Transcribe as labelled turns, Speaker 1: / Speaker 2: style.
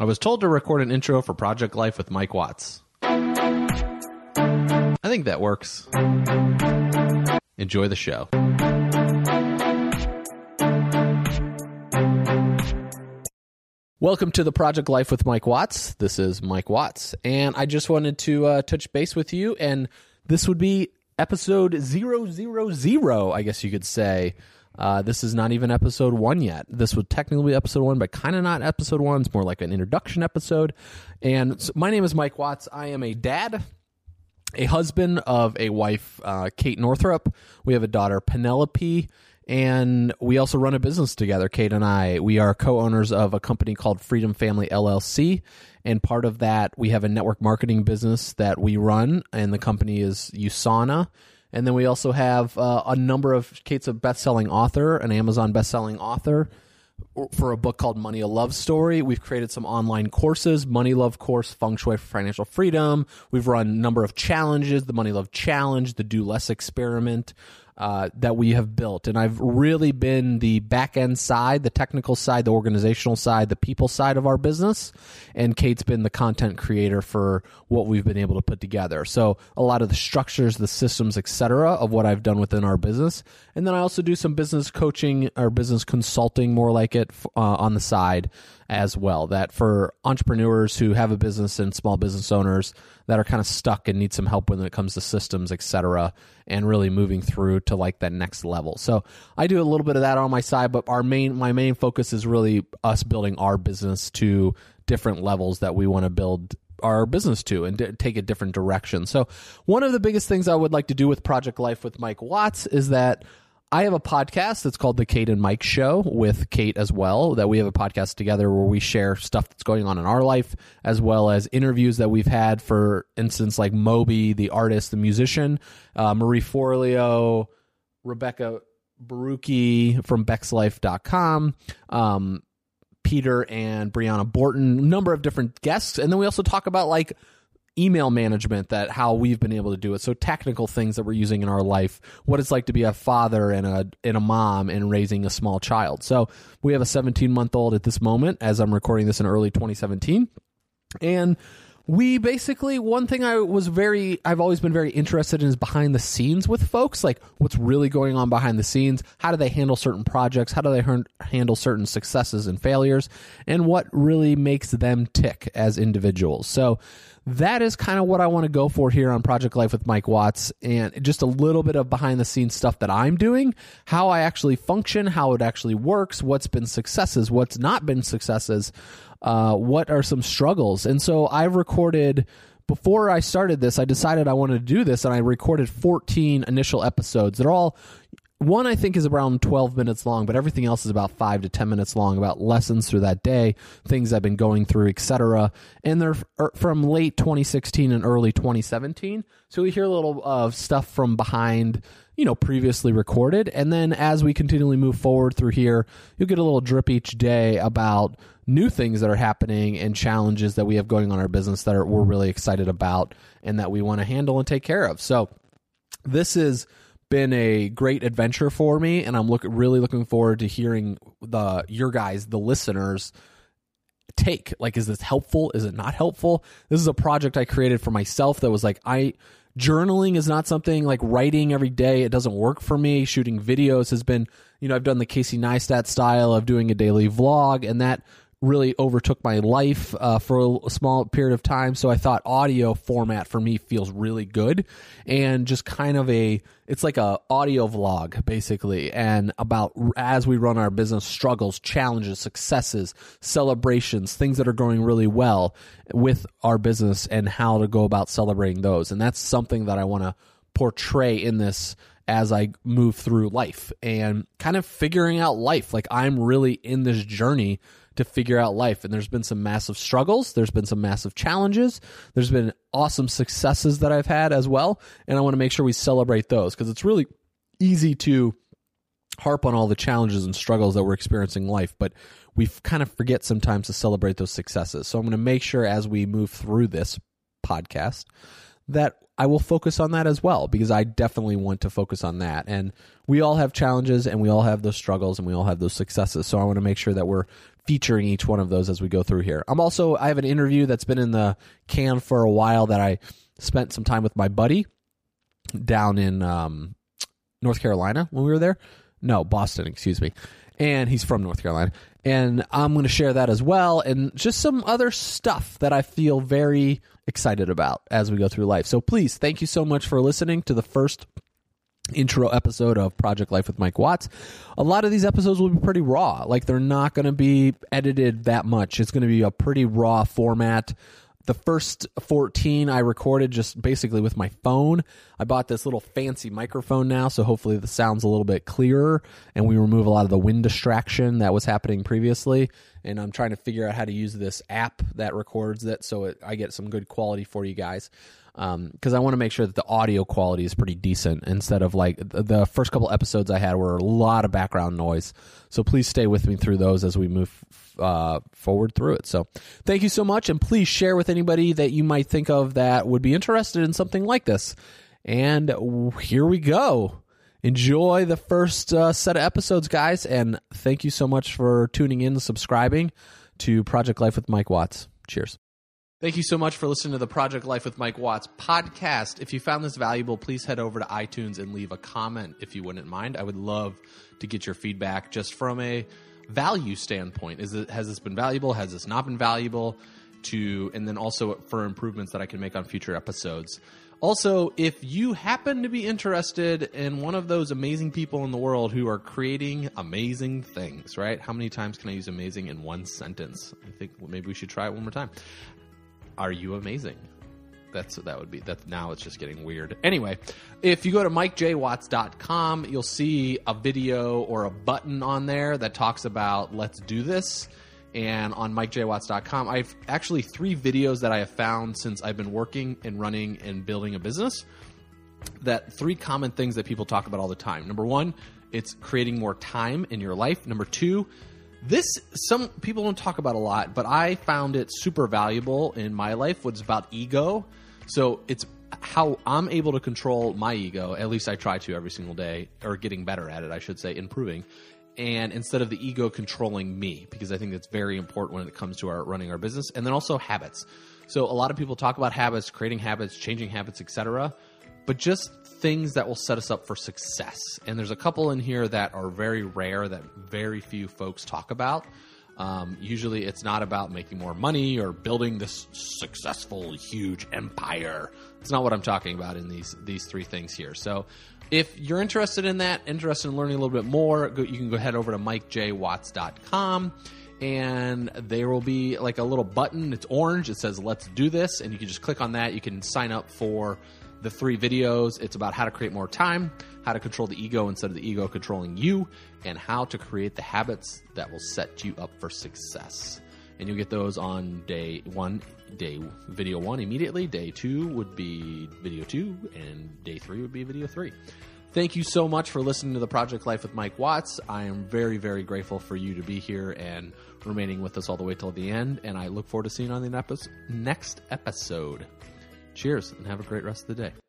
Speaker 1: I was told to record an intro for Project Life with Mike Watts. I think that works. Enjoy the show. Welcome to the Project Life with Mike Watts. This is Mike Watts, and I just wanted to uh, touch base with you. And this would be episode 000, I guess you could say. Uh, this is not even episode one yet. This would technically be episode one, but kind of not episode one. It's more like an introduction episode. And so my name is Mike Watts. I am a dad, a husband of a wife, uh, Kate Northrup. We have a daughter, Penelope. And we also run a business together, Kate and I. We are co owners of a company called Freedom Family LLC. And part of that, we have a network marketing business that we run, and the company is USANA. And then we also have uh, a number of Kate's a best-selling author, an Amazon best-selling author for a book called Money a Love Story. We've created some online courses, Money Love course, Feng Shui for Financial Freedom. We've run a number of challenges, the Money Love Challenge, the Do Less Experiment. Uh, that we have built. And I've really been the back end side, the technical side, the organizational side, the people side of our business. And Kate's been the content creator for what we've been able to put together. So a lot of the structures, the systems, etc., of what I've done within our business. And then I also do some business coaching or business consulting, more like it, uh, on the side as well. That for entrepreneurs who have a business and small business owners that are kind of stuck and need some help when it comes to systems, etc., and really moving through to like that next level. So I do a little bit of that on my side, but our main my main focus is really us building our business to different levels that we want to build our business to and d- take a different direction. So, one of the biggest things I would like to do with Project Life with Mike Watts is that I have a podcast that's called the Kate and Mike Show with Kate as well. That we have a podcast together where we share stuff that's going on in our life, as well as interviews that we've had. For instance, like Moby, the artist, the musician, uh, Marie Forleo, Rebecca Barucki from BexLife.com, um, Peter and Brianna Borten, number of different guests, and then we also talk about like email management that how we've been able to do it. So technical things that we're using in our life what it's like to be a father and a and a mom and raising a small child. So we have a 17 month old at this moment as i'm recording this in early 2017 and we basically one thing I was very I've always been very interested in is behind the scenes with folks like what's really going on behind the scenes. How do they handle certain projects? How do they handle certain successes and failures? And what really makes them tick as individuals? So that is kind of what I want to go for here on Project Life with Mike Watts and just a little bit of behind the scenes stuff that I'm doing, how I actually function, how it actually works, what's been successes, what's not been successes, uh, what are some struggles. And so I've recorded before I started this, I decided I wanted to do this, and I recorded 14 initial episodes. They're all one I think is around 12 minutes long, but everything else is about 5 to 10 minutes long about lessons through that day, things I've been going through, etc. And they're er, from late 2016 and early 2017. So we hear a little of stuff from behind, you know, previously recorded, and then as we continually move forward through here, you'll get a little drip each day about new things that are happening and challenges that we have going on our business that are, we're really excited about and that we want to handle and take care of. So this is been a great adventure for me, and I'm look really looking forward to hearing the your guys, the listeners, take. Like, is this helpful? Is it not helpful? This is a project I created for myself that was like I journaling is not something like writing every day. It doesn't work for me. Shooting videos has been, you know, I've done the Casey Neistat style of doing a daily vlog, and that really overtook my life uh, for a small period of time. So I thought audio format for me feels really good, and just kind of a it's like a audio vlog basically, and about as we run our business struggles, challenges, successes, celebrations, things that are going really well with our business, and how to go about celebrating those. And that's something that I want to portray in this as I move through life and kind of figuring out life. Like I'm really in this journey to figure out life. And there's been some massive struggles, there's been some massive challenges, there's been awesome successes that I've had as well. And I want to make sure we celebrate those because it's really easy to harp on all the challenges and struggles that we're experiencing in life, but we kind of forget sometimes to celebrate those successes. So I'm going to make sure as we move through this podcast that I will focus on that as well because I definitely want to focus on that. And we all have challenges and we all have those struggles and we all have those successes. So I want to make sure that we're featuring each one of those as we go through here. I'm also I have an interview that's been in the can for a while that I spent some time with my buddy down in um, North Carolina when we were there. No, Boston, excuse me. And he's from North Carolina. And I'm going to share that as well and just some other stuff that I feel very excited about as we go through life. So please, thank you so much for listening to the first intro episode of Project Life with Mike Watts. A lot of these episodes will be pretty raw. Like they're not going to be edited that much. It's going to be a pretty raw format. The first 14 I recorded just basically with my phone. I bought this little fancy microphone now, so hopefully the sound's a little bit clearer and we remove a lot of the wind distraction that was happening previously. And I'm trying to figure out how to use this app that records it so it, I get some good quality for you guys because um, I want to make sure that the audio quality is pretty decent instead of like the first couple episodes I had were a lot of background noise. So please stay with me through those as we move uh, forward through it. So thank you so much, and please share with anybody that you might think of that would be interested in something like this. And here we go. Enjoy the first uh, set of episodes, guys, and thank you so much for tuning in and subscribing to Project Life with Mike Watts. Cheers. Thank you so much for listening to the Project Life with Mike Watts podcast. If you found this valuable, please head over to iTunes and leave a comment if you wouldn't mind. I would love to get your feedback just from a value standpoint. Is it has this been valuable? Has this not been valuable? To and then also for improvements that I can make on future episodes. Also, if you happen to be interested in one of those amazing people in the world who are creating amazing things, right? How many times can I use amazing in one sentence? I think maybe we should try it one more time are you amazing? That's that would be that now it's just getting weird. Anyway, if you go to mikejwatts.com, you'll see a video or a button on there that talks about let's do this. And on mikejwatts.com, I've actually three videos that I have found since I've been working and running and building a business. That three common things that people talk about all the time. Number one, it's creating more time in your life. Number two, this some people don't talk about a lot, but I found it super valuable in my life. Was about ego. So it's how I'm able to control my ego. At least I try to every single day, or getting better at it, I should say, improving. And instead of the ego controlling me, because I think that's very important when it comes to our running our business, and then also habits. So a lot of people talk about habits, creating habits, changing habits, etc but just things that will set us up for success. And there's a couple in here that are very rare that very few folks talk about. Um, usually, it's not about making more money or building this successful, huge empire. It's not what I'm talking about in these these three things here. So, if you're interested in that, interested in learning a little bit more, go, you can go head over to mikejwatts.com and there will be like a little button. It's orange. It says "Let's do this," and you can just click on that. You can sign up for the three videos. It's about how to create more time, how to control the ego instead of the ego controlling you, and how to create the habits that will set you up for success. And you'll get those on day one, day video one immediately. Day two would be video two, and day three would be video three. Thank you so much for listening to the Project Life with Mike Watts. I am very, very grateful for you to be here and remaining with us all the way till the end. And I look forward to seeing you on the next episode. Cheers and have a great rest of the day.